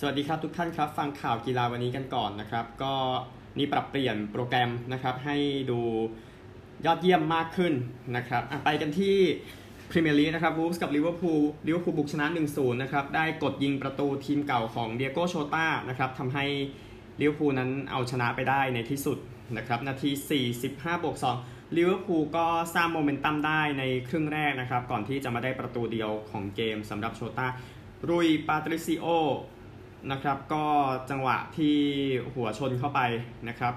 สวัสดีครับทุกท่านครับ ฟังข่าวกีฬาวันนี้กันก่อนนะครับ ก็นี่ปรับเปลี่ยนโปรแกรมนะครับ ให้ดูยอดเยี่ยมมากขึ้นนะครับไปกันที่พรีเมียร์ลีกนะครับวูฟส์กับลิเวอร์พูลลิเวอร์พูลบุกชนะ 1-0 นะครับ ได้กดยิงประตูทีมเก่าของดิโอโกโชตานะครับทำให้ลิเวอร์พูลนั้นเอาชนะไปได้ในที่สุดนะครับ นาที 45บวก2ลิเวอร์พูลก็สร้างโมเมนตัมได้ในครึ่งแรกนะครับ ก่อนที่จะมาได้ประตูเดียวของเกมสำหรับโชตารุยปาตริซิโอ นะครับ ก็จังหวะที่หัวชนเข้าไปนะครับ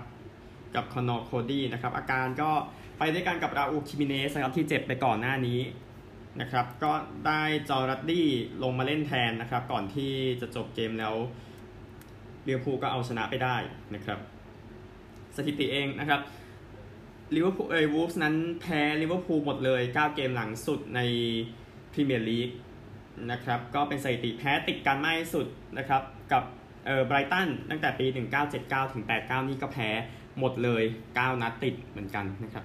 กับคอนอร์โคดี้นะครับ อาการก็ไปด้วยกันกับราอูลฆิมิเนซนะครับที่เจ็บไปก่อนหน้านี้นะครับ ก็ได้จอห์นรัดดี้ลงมาเล่นแทนนะครับ ก่อนที่จะจบเกมแล้วลิเวอร์พูลก็เอาชนะไปได้นะครับ สถิติเองนะครับลิเวอร์พูลเอ้ยวูฟส์นั้นแพ้ลิเวอร์พูลหมดเลย 9 เกมหลังสุดในพรีเมียร์ลีก นะครับก็เป็นสถิติแพ้ติดกันมากที่สุดนะครับกับเออไบรตันตั้งแต่ปี 1979 ถึง 89 นี่ก็แพ้หมดเลย 9 นัดติดเหมือนกันนะครับ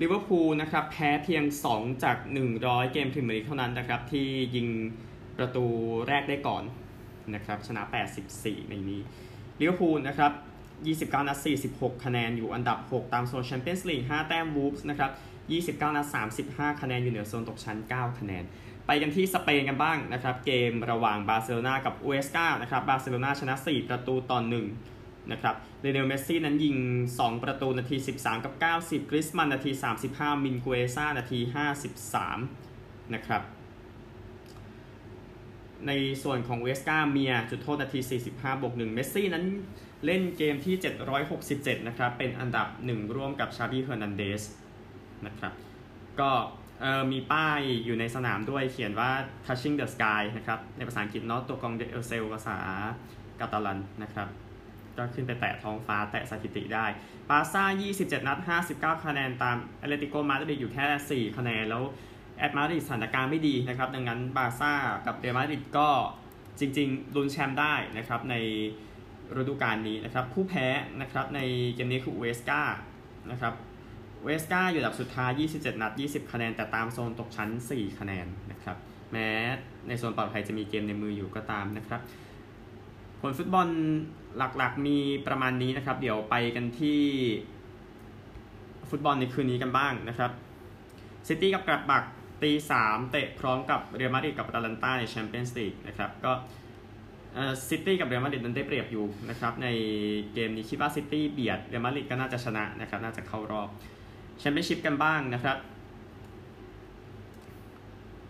ลิเวอร์พูลนะครับแพ้เพียง 2 จาก 100 เกมพรีเมียร์ลีกเท่านั้นนะครับที่ยิงประตูแรกได้ก่อนนะครับชนะ 84 ในนี้ลิเวอร์พูลนะครับ29 นัด 46 คะแนนอยู่อันดับ 6 ตามโซนแชมเปี้ยนส์ลีก 5 แต้มวูฟส์นะครับ29 นัด 35 คะแนนอยู่เหนือโซนตกชั้น 9 คะแนน ไปกันที่สเปนกันบ้างนะครับ เกมระหว่างบาร์เซโลนากับอูเอสกานะครับบาร์เซโลนาชนะ 4 ประตูต่อ1นะครับลิโอเนลเมสซี่นั้นยิง 2 ประตูนาที 13 กับ 90 กรีซมันน์นาที 35 มินกูเอซ่านาที 53 นะครับ ในส่วนของเวสกาเมียร์จุดโทษนาที 45บวก1เมสซี่นั้นเล่นเกมที่ 767 นะครับ เป็นอันดับ 1 ร่วมกับชาบีเฮอร์นันเดสนะครับ ก็ มีป้ายอยู่ในสนามด้วยเขียนว่า touching the sky นะครับ ในภาษาอังกฤษเนาะ Tocant el cel ภาษากาตาลันนะครับก็ขึ้นไปแตะท้องฟ้าแตะสถิติได้บาซ่า 27 นัด 59 คะแนนตามแอตเลติโกมาดริดอยู่แค่ 4 คะแนน แล้วแอตมาดริดสถานการณ์ไม่ดีนะครับ ดังนั้นบาซ่ากับเรอัลมาดริดก็จริงๆ ลุ้นแชมป์ได้นะครับ ในฤดูกาลนี้นะครับ ผู้แพ้นะครับในเกมนี้คือเวสกานะครับ เวสกาอยู่อันดับสุดท้าย 27 นัด 20 คะแนน แต่ตามโซนตกชั้น 4 คะแนนนะครับ แม้ในโซนปลอดภัยจะมีเกมในมืออยู่ก็ตามนะครับ ผลฟุตบอลหลักๆมีประมาณนี้นะครับ เดี๋ยวไปกันที่ฟุตบอลในคืนนี้กันบ้างนะครับซิตี้กับกระบักตีสามเตะพร้อมกับเรอัลมาดริดกับอตาลันตาในแชมเปี้ยนส์ลีกนะครับก็ซิตี้กับเรอัลมาดริดนั้นได้เปรียบอยู่นะครับในเกมนี้คิดว่าซิตี้เบียดเรอัลมาดริดก็น่าจะชนะนะครับน่าจะเข้ารอบ แชมเปี้ยนชิพกันบ้างนะครับ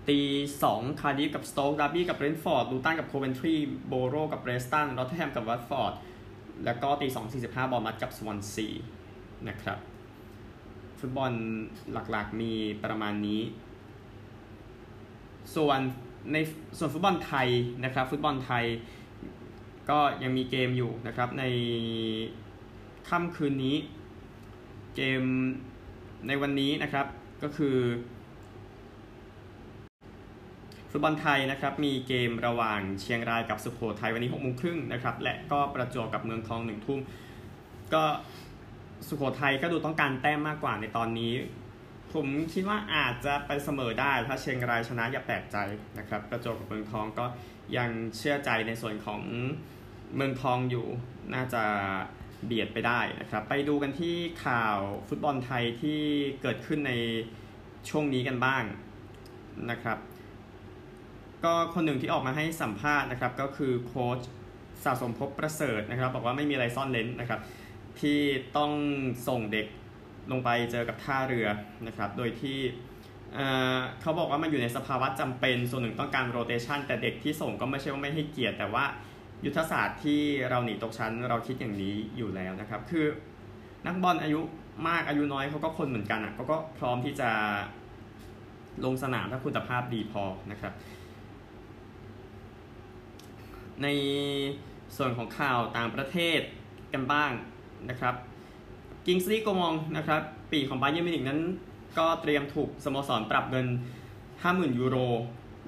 ตีสองคาร์ดิฟกับสโต๊กดาร์บี้กับเบรนท์ฟอร์ดลูตันกับโคเวนทรีโบโรกับเพรสตันรอตเธอร์แฮมกับวัตฟอร์ดแล้วก็ตีสองสี่สิบห้าบอร์นมัธกับสวอนซีนะครับ ฟุตบอลหลักๆมีประมาณนี้ ส่วนในส่วนฟุตบอลไทยนะครับ ฟุตบอลไทยก็ยังมีเกมอยู่นะครับในค่ำคืนนี้เกม ในวันนี้นะครับก็คือฟุตบอลไทยนะครับมีเกมระหว่างเชียงรายกับสุโขทัยวันนี้6กโมงครึ่งนะครับและก็ประจวบกับเมืองทองหนึ่งทุ่มก็สุโขทัยก็ดูต้องการแต้มมากกว่าในตอนนี้ ผมคิดว่าอาจจะไปเสมอได้ถ้าเชียงรายชนะอย่าแปลกใจนะครับประจวบกับเมืองทองก็ยังเชื่อใจในส่วนของเมืองทองอยู่น่าจะ เบียดไปได้นะครับ ไปดูกันที่ข่าวฟุตบอลไทยที่เกิดขึ้นในช่วงนี้กันบ้างนะครับ ก็คนหนึ่งที่ออกมาให้สัมภาษณ์นะครับ ก็คือโค้ชสะสมภพประเสริฐนะครับ บอกว่าไม่มีอะไรซ่อนเลนนะครับ ที่ต้องส่งเด็กลงไปเจอกับท่าเรือนะครับ โดยที่เขาบอกว่ามันอยู่ในสภาวะจำเป็นส่วนหนึ่งต้องการโรเตชันแต่เด็กที่ส่งก็ไม่ใช่ว่าไม่ให้เกียรติแต่ว่า ยุทธศาสตร์ที่เราหนีตกชั้นเราคิดอย่างนี้อยู่แล้วนะครับ คือนักบอลอายุมากอายุน้อยเขาก็คนเหมือนกันอะเขาก็พร้อมที่จะลงสนามถ้าคุณภาพดีพอนะครับ ในส่วนของข่าวต่างประเทศกันบ้างนะครับคิงส์ลีย์โกมองนะครับ ปีกของบาเยิร์นมิวนิกนั้น ก็เตรียมถูกสโมสรปรับเงิน 50,000 ยูโร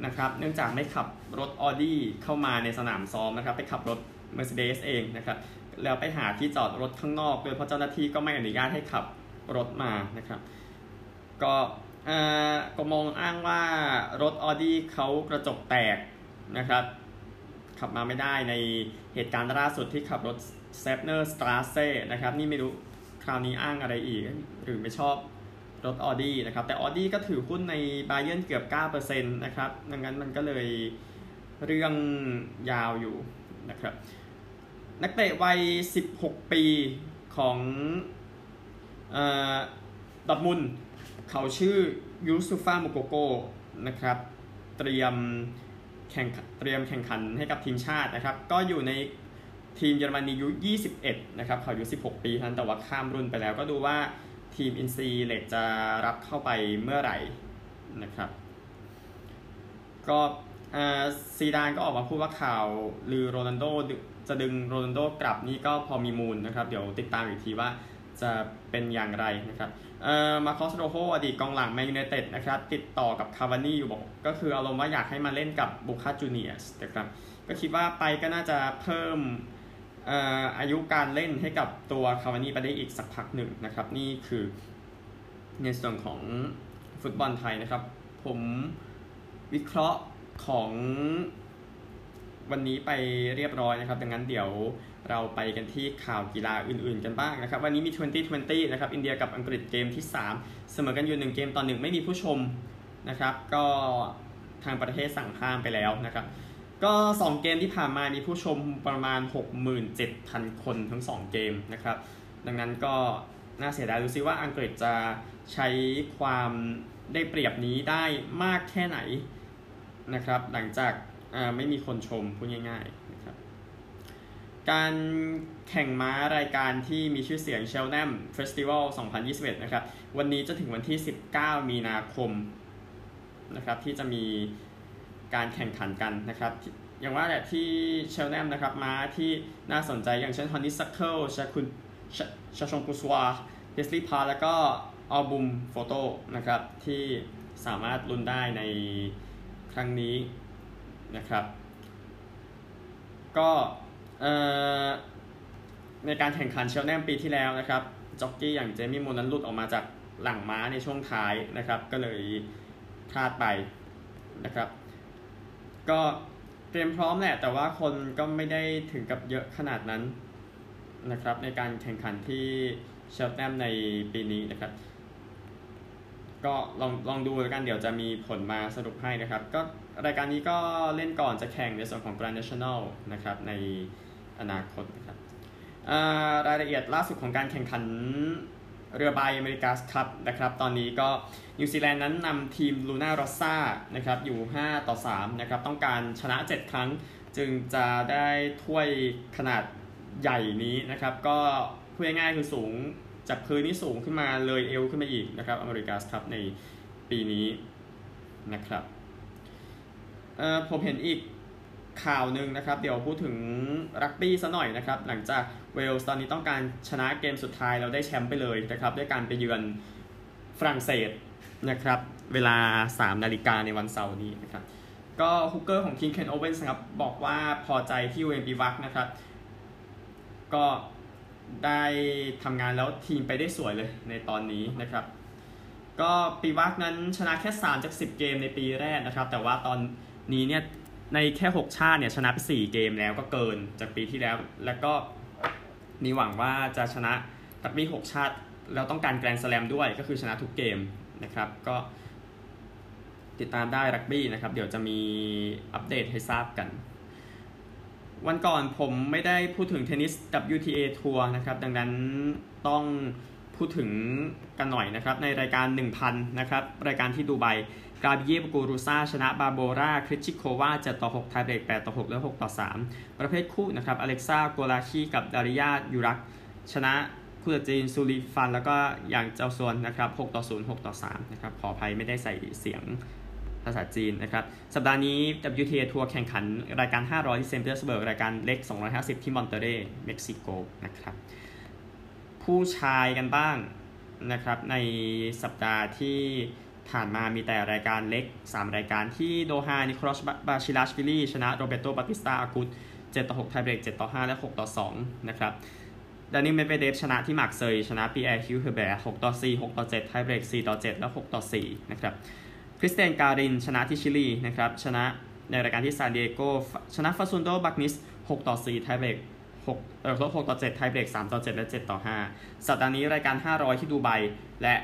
นะครับ เนื่องจากไม่ขับ รถออดี้เข้ามาในสนามซ้อมนะครับ ไปขับรถ Mercedes เองนะครับ แล้วไปหาที่จอดรถข้างนอกโดยเพราะเจ้าหน้าที่ก็ไม่อนุญาตให้ขับรถมานะครับ ก็ก็มองอ้างว่ารถออดี้เขากระจกแตกนะครับ ขับมาไม่ได้ในเหตุการณ์ล่าสุดที่ขับรถเซเบเนอร์สตราเซ่นะครับ นี่ไม่รู้คราวนี้อ้างอะไรอีก หรือไม่ชอบรถออดี้นะครับ แต่ออดี้ก็ถือหุ้นในบาเยิร์นเกือบ 9%นะครับ ดังนั้นมันก็เลย เรื่องยาวอยู่นะครับ นักเตะวัย 16 ปีของดอทมุนเขาชื่อยูซุฟามโกโกนะครับ เตรียมแข่งเตรียมแข่งขันให้กับทีมชาตินะครับ ก็อยู่ในทีมเยอรมนีอายุ 21 นะครับ เขาอายุ 16 ปีทันแต่ว่าข้ามรุ่นไปแล้ว ก็ดูว่าทีมอินซีเลกจะรับเข้าไปเมื่อไหร่นะครับ ก็ ซีดานก็ออกมาพูดว่าข่าวลือโรนัลโดจะดึงโรนัลโดกลับนี่ก็พอมีมูลนะครับ เดี๋ยวติดตามอีกทีว่าจะเป็นอย่างไรนะครับเอ่อมาคอสโรโฮอดีตกองหลังแมนยูไนเต็ดนะครับ ติดต่อกับคาวานี่อยู่บอก ก็คืออารมณ์ว่าอยากให้มาเล่นกับโบคาจูเนียร์สนะครับ ก็คิดว่าไปก็น่าจะเพิ่มอายุการเล่นให้กับตัวคาวานี่ไปได้อีกสักพักหนึ่งนะครับ นี่คือในส่วนของฟุตบอลไทยนะครับ ผมวิเคราะห์ ของวันนี้ไปเรียบร้อยนะครับ ดังนั้นเดี๋ยวเราไปกันที่ข่าวกีฬาอื่นๆกันบ้างนะครับ วันนี้มี 2020 นะครับ อินเดียกับอังกฤษเกมที่ 3 เสมอกันอยู่ 1 เกมต่อ 1 ไม่มีผู้ชมนะครับ ก็ทางประเทศสั่งห้ามไปแล้วนะครับ ก็ 2 เกมที่ผ่านมามีผู้ชมประมาณ 67,000 คนทั้ง 2 เกมนะครับ ดังนั้นก็น่าเสียดายดูซิว่าอังกฤษจะใช้ความได้เปรียบนี้ได้มากแค่ไหน นะครับ หลังจากไม่มีคนชมพูดง่ายๆนะครับการแข่งม้ารายการที่มีชื่อเสียงเชลแนมเฟสติวัล2021 นะครับ วันนี้จะถึงวันที่ 19 มีนาคมนะครับที่จะมีการแข่งขันกันนะครับ อย่างว่าแหละที่เชลแนมนะครับม้าที่น่าสนใจอย่างเช่นฮอนนิสักเคิลชาคุณชาชงกุสวาเดสลีพาแล้วก็อัลบุมโฟโต้นะครับที่สามารถลุ้นได้ใน ครั้งนี้นะครับ ก็ในการแข่งขันเชลแนมปีที่แล้วนะครับจ็อกกี้อย่างเจมี่มูนั้นหลุดออกมาจากหลังม้าในช่วงท้ายนะครับ ก็เลยพลาดไปนะครับ ก็เตรียมพร้อมแหละ แต่ว่าคนก็ไม่ได้ถึงกับเยอะขนาดนั้นนะครับ ในการแข่งขันที่เชลแนมในปีนี้นะครับ ก็ลองลองดูแล้วกันเดี๋ยวจะมีผลมาสรุปให้นะครับ ก็รายการนี้ก็เล่นก่อนจะแข่งในส่วนของ Grand National นะครับในอนาคตนะครับรายละเอียดล่าสุดของการแข่งขันเรือใบอเมริกาสคัพนะครับ ตอนนี้ก็นิวซีแลนด์นั้นนำทีมลูน่ารอซ่านะครับอยู่ 5 ต่อ 3 นะครับ ต้องการชนะ 7 ครั้ง จึงจะได้ถ้วยขนาดใหญ่นี้นะครับ ก็พูดง่ายๆคือสูง จากพื้นนี่สูงขึ้นมาเลยเอวขึ้นมาอีกนะครับอเมริกาสคัพในปีนี้นะครับผมเห็นอีกข่าวหนึ่งนะครับ เดี๋ยวพูดถึงรักบี้ซะหน่อยนะครับ หลังจากเวลส์ตอนนี้ต้องการชนะเกมสุดท้ายเราได้แชมป์ไปเลยนะครับ ด้วยการไปเยือนฝรั่งเศสนะครับ เวลา 3 นาฬิกาในวันเสาร์นี้นะครับ ก็ hooker ของทีมเคนโอเวนส์ครับ บอกว่าพอใจที่เวย์นปีวักนะครับ ก็ ได้ทำงานแล้วทีมไปได้สวยเลยในตอนนี้นะครับ ก็ปีวักนั้นชนะแค่ 3 จาก 10 เกมในปีแรกนะครับ แต่ว่าตอนนี้เนี่ยในแค่ 6 ชาติเนี่ยชนะไป 4 เกมแล้วก็เกินจากปีที่แล้ว แล้วก็มีหวังว่าจะชนะตักมี6ชาติแล้วต้องการแกรนด์สแลมด้วยก็คือชนะทุกเกมนะครับก็ติดตามได้รักบี้นะครับ เดี๋ยวจะมีอัปเดตให้ทราบกัน วันก่อนผมไม่ได้พูดถึงเทนนิส WTA ทัวร์นะครับ ดังนั้นต้องพูดถึงกันหน่อยนะครับ ในรายการ 1,000 นะครับ รายการที่ดูไบการ์บิเญมูกูรูซาชนะบาร์โบราเครชิโควา7ต่อ6ไทเบรก8ต่อ6และ6ต่อ 3 ประเภทคู่นะครับอเล็กซ่าโกลาชีกับดาริยายูรัก ชนะคู่จีนซูอี้ฟาน แล้วก็อย่างเจ้าส่วนนะครับ6ต่อ0 6ต่อ3นะครับขออภัยไม่ได้ใส่เสียงภาษาจีนนะครับ สัปดาห์นี้ WTA Tour แข่งขันรายการ 500 ที่เซนต์ปีเตอร์สเบิร์ก รายการเล็ก 250 ที่มอนเตเรเม็กซิโกนะครับ ผู้ชายกันบ้างนะครับ ในสัปดาห์ที่ผ่านมามีแต่รายการเล็ก 3 รายการที่โดฮานิโคลสบาชิลาชวิลีชนะโรเบโตบาติสตาอากุต7ต่อ6ไทเบรก7ต่อ5และ6ต่อ2นะครับดานิลเมดเวเดฟชนะที่มาร์กเซยชนะปีแอร์ฮิวเฮเบร์6ต่อ4 6ต่อ7ไทเบรก4ต่อ7และ6ต่อ4นะครับ คริสเตียนการินชนะที่ชิลีนะครับชนะในรายการที่ซานติอาโกชนะฟาซุนโดบักนิส 6 ต่อ 4 ไทเบรก6เอ่อ6ต่อ 7 ไทเบรก 3 ต่อ 7 และ 7 ต่อ 5 สัปดาห์นี้รายการ 500 ที่ดูไบและ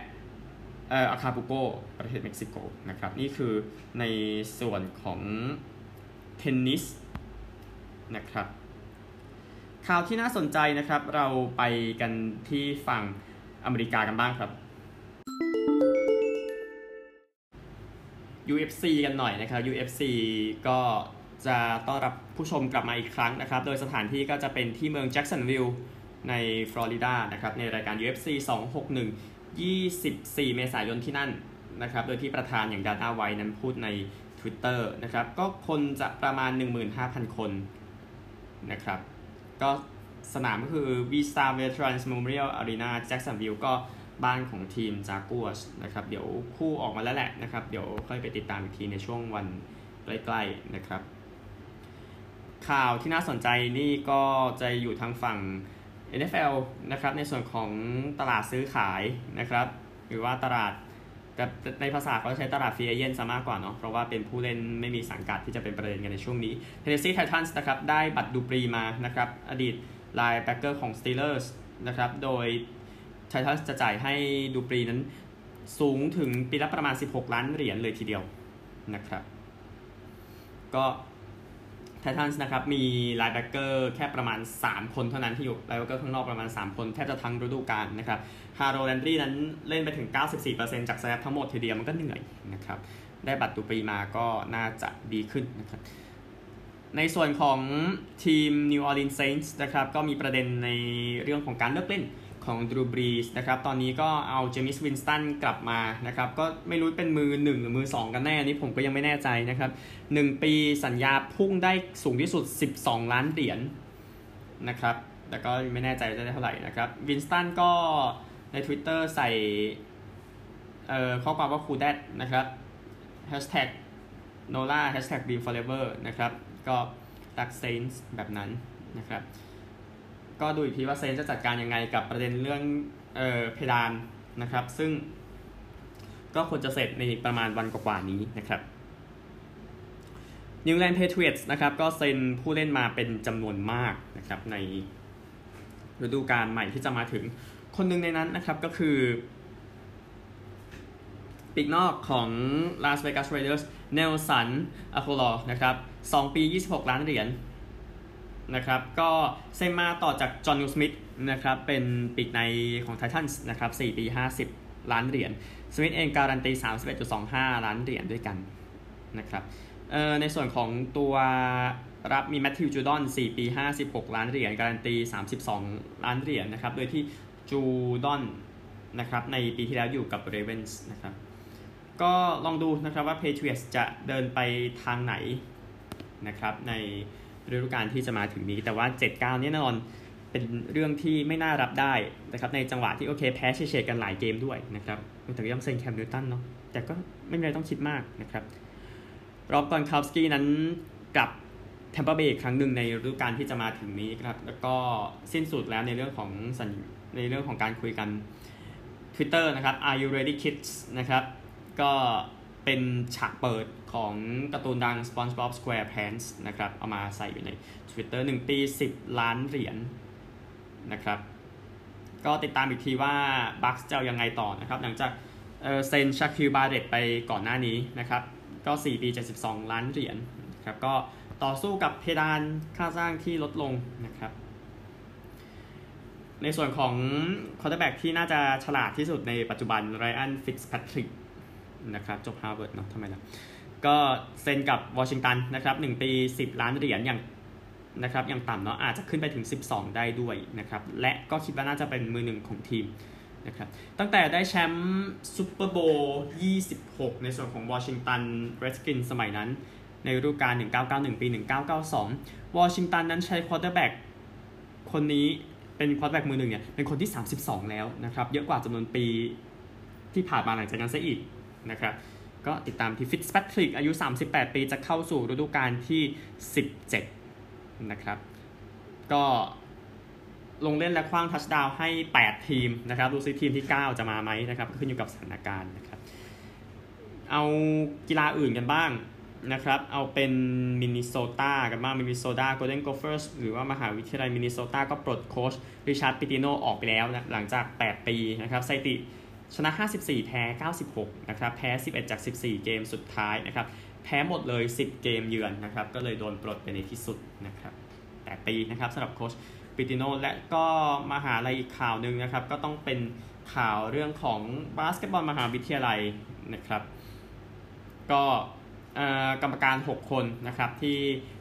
เอ่ออาคาบุโกประเทศเม็กซิโกนะครับนี่คือในส่วนของเทนนิสนะครับข่าวที่น่าสนใจนะครับเราไปกันที่ฝั่งอเมริกากันบ้างครับ UFC กันหน่อยนะครับ UFC ก็จะต้อนรับผู้ชมกลับมาอีกครั้งนะครับ โดยสถานที่ก็จะเป็นที่เมืองแจ็กสันวิลล์ในฟลอริดานะครับ ในรายการ UFC 261 24 เมษายนที่นั่นนะครับ โดยที่ประธานอย่างดาน่าไวนั้นพูดใน Twitter นะครับ ก็คนจะประมาณ 15,000 คนนะครับ ก็สนามก็คือ Visa Veterans Memorial Arena Jacksonville ก็ บ้านของทีมจากัวสนะครับเดี๋ยวคู่ออกมาแล้วแหละนะครับ เดี๋ยวค่อยไปติดตามอีกทีในช่วงวันใกล้ๆนะครับ ข่าวที่น่าสนใจนี่ก็จะอยู่ทางฝั่ง NFL นะครับในส่วนของตลาดซื้อขายนะครับ หรือว่าตลาดแต่ในภาษาเขาใช้ตลาดฟรีเอเจนต์ซะมากกว่าเนาะเพราะว่าเป็นผู้เล่นไม่มีสังกัดที่จะเป็นประเด็นกันในช่วงนี้ Tennessee Titans นะครับได้บัตรดูปรีมานะครับอดีตlinebacker ของ Steelers นะครับโดย Titans จะจ่ายให้ดูปรีนั้นสูงถึงปีละประมาณ 16 ล้านเหรียญเลยทีเดียวนะครับ ก็ Titans นะครับมี linebacker แค่ประมาณ 3 คนเท่านั้นที่อยู่ linebacker ข้างนอกประมาณ 3 คนแทบจะทั้งฤดูกาลนะครับฮาโรลด์แลนดรีนั้นเล่นไปถึง 94%จาก snap ทั้งหมดทีเดียวมันก็เหนื่อยนะครับ ได้บัดดูปรีมาก็น่าจะดีขึ้นนะครับในส่วนของทีม New Orleans Saints นะครับก็มีประเด็นในเรื่องของการเลือกเล่น ของดรูบรีสนะครับตอนนี้ก็เอาเจมิสวินสตันกลับมานะครับก็ไม่รู้เป็นมือ 1 หรือมือ 2 กันแน่นี่ผมก็ยังไม่แน่ใจนะครับ 1 ปีสัญญาพุ่งได้สูงที่สุด 12 ล้านเหรียญนนะครับแต่ก็ไม่แน่ใจจะได้เท่าไหร่นะครับวินสตันก็ใน Twitter ใส่เอ่อข้อความว่าคูแดดนะครับ hashtag nola hashtag beam forever นะครับก็ตักเซนส์แบบนั้นนะครับ ก็ดูอีกทีว่าเซนจะจัดการยังไงกับประเด็นเรื่องเออเพดานนะครับ ซึ่งก็ควรจะเสร็จในประมาณวันกว่าๆนี้นะครับ New England Patriots นะครับก็เซ็นผู้เล่นมาเป็นจำนวนมากนะครับในฤดูกาลใหม่ที่จะมาถึง คนหนึ่งในนั้นนะครับก็คือปีกนอกของ Las Vegas Raiders เนลสันอะโคลอนะครับ 2 ปี 26 ล้านเหรียญ นะครับก็เซ็นมาต่อจากจอห์นนูสมิธนะครับเป็นปีกในของไททันส์นะครับ4ปี 50 ล้านเหรียญสมิธเองการันตี 31.25 ล้านเหรียญด้วยกันนะครับในส่วนของตัวรับมีแมทธิวจูดอน 4 ปี 56 ล้านเหรียญการันตี 32 ล้านเหรียญนะครับโดยที่จูดอนนะครับในปีที่แล้วอยู่กับเรเวนส์นะครับก็ลองดูนะครับว่า Patriots จะเดินไปทางไหนนะครับใน ฤดูกาลที่จะมาถึงนี้ แต่ว่า 7-9นี่แน่นอนเป็นเรื่องที่ไม่น่ารับได้นะครับในจังหวะที่โอเคแพ้เฉยๆกันหลายเกมด้วยนะครับแต่ก็ยังเซ็นแคมนิวตันเนาะแต่ก็ไม่มีอะไรต้องคิดมากนะครับรอบกอนคาสกี้นั้นกลับแทมเปอร์เบย์ครั้งหนึ่งในฤดูกาลที่จะมาถึงนี้ครับแล้วก็สิ้นสุดแล้วในเรื่องของสัญในเรื่องของการคุยกัน Twitter นะครับ Are you ready kids นะครับก็เป็นฉากเปิด ของการ์ตูนดัง SpongeBob SquarePants นะครับ เอามาใส่อยู่ใน Twitter 1 ปี 10 ล้านเหรียญนนะครับ ก็ติดตามอีกทีว่าบัคจะยังไงต่อนะครับ หลังจากเซ็นชักคิวบาเรตไปก่อนหน้านี้นะครับ ก็ 4 ปี 72 ล้านเหรียญครับ ก็ต่อสู้กับเพดานค่าจ้างที่ลดลงนะครับ ในส่วนของ quarterback ที่น่าจะฉลาดที่สุดในปัจจุบันไรอันฟิตส์แพทริกนะครับ จบฮาร์วาร์ดเนาะทำไมล่ะ ก็เซ็นกับวอชิงตันนะครับ1ปี 10 ล้านเหรียญอย่างนะครับอย่างต่ำเนาะอาจจะขึ้นไปถึง 12 ได้ด้วยนะครับและก็คิดว่าน่าจะเป็นมือหนึ่งของทีมนะครับตั้งแต่ได้แชมป์ Super Bowl 26 ในส่วนของวอชิงตันเรดสกินสมัยนั้น ในฤดูกาล 1991 ปี 1992 วอชิงตันนั้นใช้ quarterback คนนี้เป็น quarterback มือหนึ่งเนี่ยเป็นคนที่ 32 แล้วนะครับเยอะกว่าจำนวนปีที่ผ่านมาหลังจากนั้นซะอีกนะครับ ก็ติดตามที่ฟิตส์แพทริกอายุ 38 ปีจะเข้าสู่ฤดูกาลที่ 17 นะครับ ก็ลงเล่นและขว้าง touchdown ให้ 8 ทีมนะครับดูซิทีมที่ 9 จะมาไหมนะครับขึ้นอยู่กับสถานการณ์นะครับ เอากีฬาอื่นกันบ้างนะครับ เอาเป็นมินนิโซตากันบ้างมินนิโซตา Golden Gophers หรือว่ามหาวิทยาลัยมินนิโซตาก็ปลดโค้ชริชาร์ดปิติโนออกไปแล้วนะหลังจาก 8 ปีนะครับสถิติ ชนะ 54 แพ้ 96 นะครับ แพ้ 11 จาก 14 เกมสุดท้ายนะครับ แพ้หมดเลย 10 เกมเยือนนะครับ ก็เลยโดนปลดไปในที่สุดนะครับ8ปีนะครับสำหรับโค้ชปิติโนและก็มหาลัยอีกข่าวหนึ่งนะครับ ก็ต้องเป็นข่าวเรื่องของบาสเกตบอลมหาวิทยาลัยนะครับ ก็กรรมการ 6 คนนะครับที่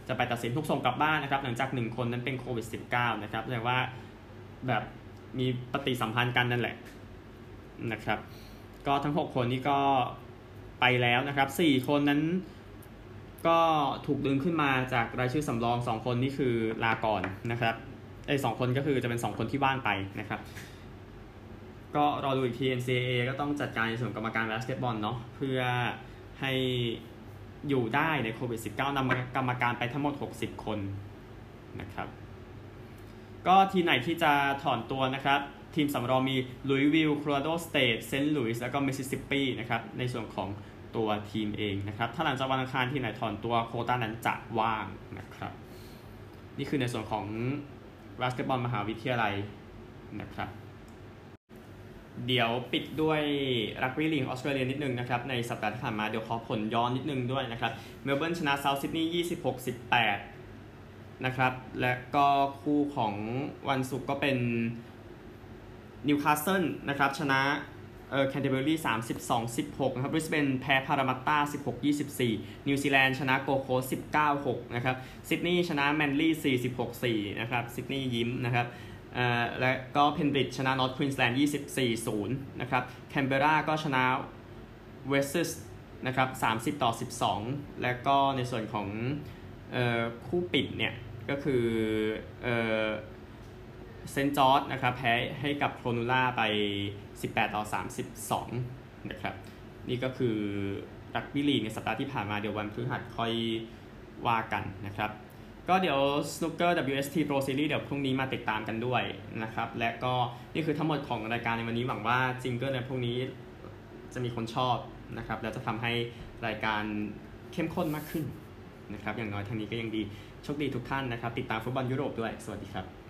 จะไปตัดสินทุกส่งกลับบ้านนะครับ หลังจาก 1 คนนั้นเป็นโควิด -19 นะครับแสดงว่าแบบมีปฏิสัมพันธ์กันนั่นแหละ นะครับ ก็ทั้ง 6 คนนี้ก็ไปแล้วนะครับ 4 คนนั้นก็ถูกดึงขึ้นมาจากรายชื่อสำรอง 2 คนนี่คือลาก่อนนะครับไอ้สองคนก็คือจะเป็น 2 คนที่ว่างไปนะครับ ก็รอดูอีกที NCAA ก็ต้องจัดการในส่วนกรรมการบาสเกตบอลเนาะเพื่อให้อยู่ได้ในโควิด -19 นำกรรมการไปทั้งหมด 60 คนนะครับ ก็ทีมไหนที่จะถอนตัวนะครับ ทีมสำรองมีลุยส์วิลล์โคโลราโดสเตทเซนต์หลุยส์แล้วก็มิสซิสซิปปีนะครับในส่วนของตัวทีมเองนะครับ ถ้าหลังจากวันอังคารทีมไหนถอนตัวโควต้านั้นจะว่างนะครับ นี่คือในส่วนของบาสเกตบอลมหาวิทยาลัยนะครับ เดี๋ยวปิดด้วยรักบี้ลีกออสเตรเลียนิดนึงนะครับ ในสัปดาห์ที่ผ่านมาเดี๋ยวขอผลย้อนนิดนึงด้วยนะครับ เมลเบิร์นชนะเซาท์ซิดนีย์26-18 นะครับ และก็คู่ของวันศุกร์ก็เป็น นิวคาสเซิลนะครับชนะเออแคนเทอร์เบอรี่32-16นะครับบริสเบนแพ้พารามัตตา16-24นิวซีแลนด์ชนะโกลด์โคสต์19-6นะครับซิดนีย์ชนะแมนลี่46-4นะครับซิดนีย์ยิ้มนะครับและก็เพนริธชนะนอร์ทควีนส์แลนด์24-0นะครับแคนเบราก็ชนะเวสต์สนะครับ30ต่อ12และก็ในส่วนของคู่ปิดเนี่ยก็คือเซนต์จอร์จนะครับแพ้ให้กับโครนูล่าไป 18 ต่อ 32 นะครับ นี่ก็คือรักบี้ลีกในสัปดาห์ที่ผ่านมาเดี๋ยววันพฤหัสค่อยว่ากันนะครับ ก็เดี๋ยว Snooker WST Pro Series เดี๋ยวพรุ่งนี้มาติดตามกันด้วยนะครับ และก็นี่คือทั้งหมดของรายการในวันนี้หวังว่า jingle ในพรุ่งนี้จะมีคนชอบนะครับ แล้วจะทำให้รายการเข้มข้นมากขึ้นนะครับ อย่างน้อยทางนี้ก็ยังดี โชคดีทุกท่านนะครับ ติดตามฟุตบอลยุโรปด้วย สวัสดีครับ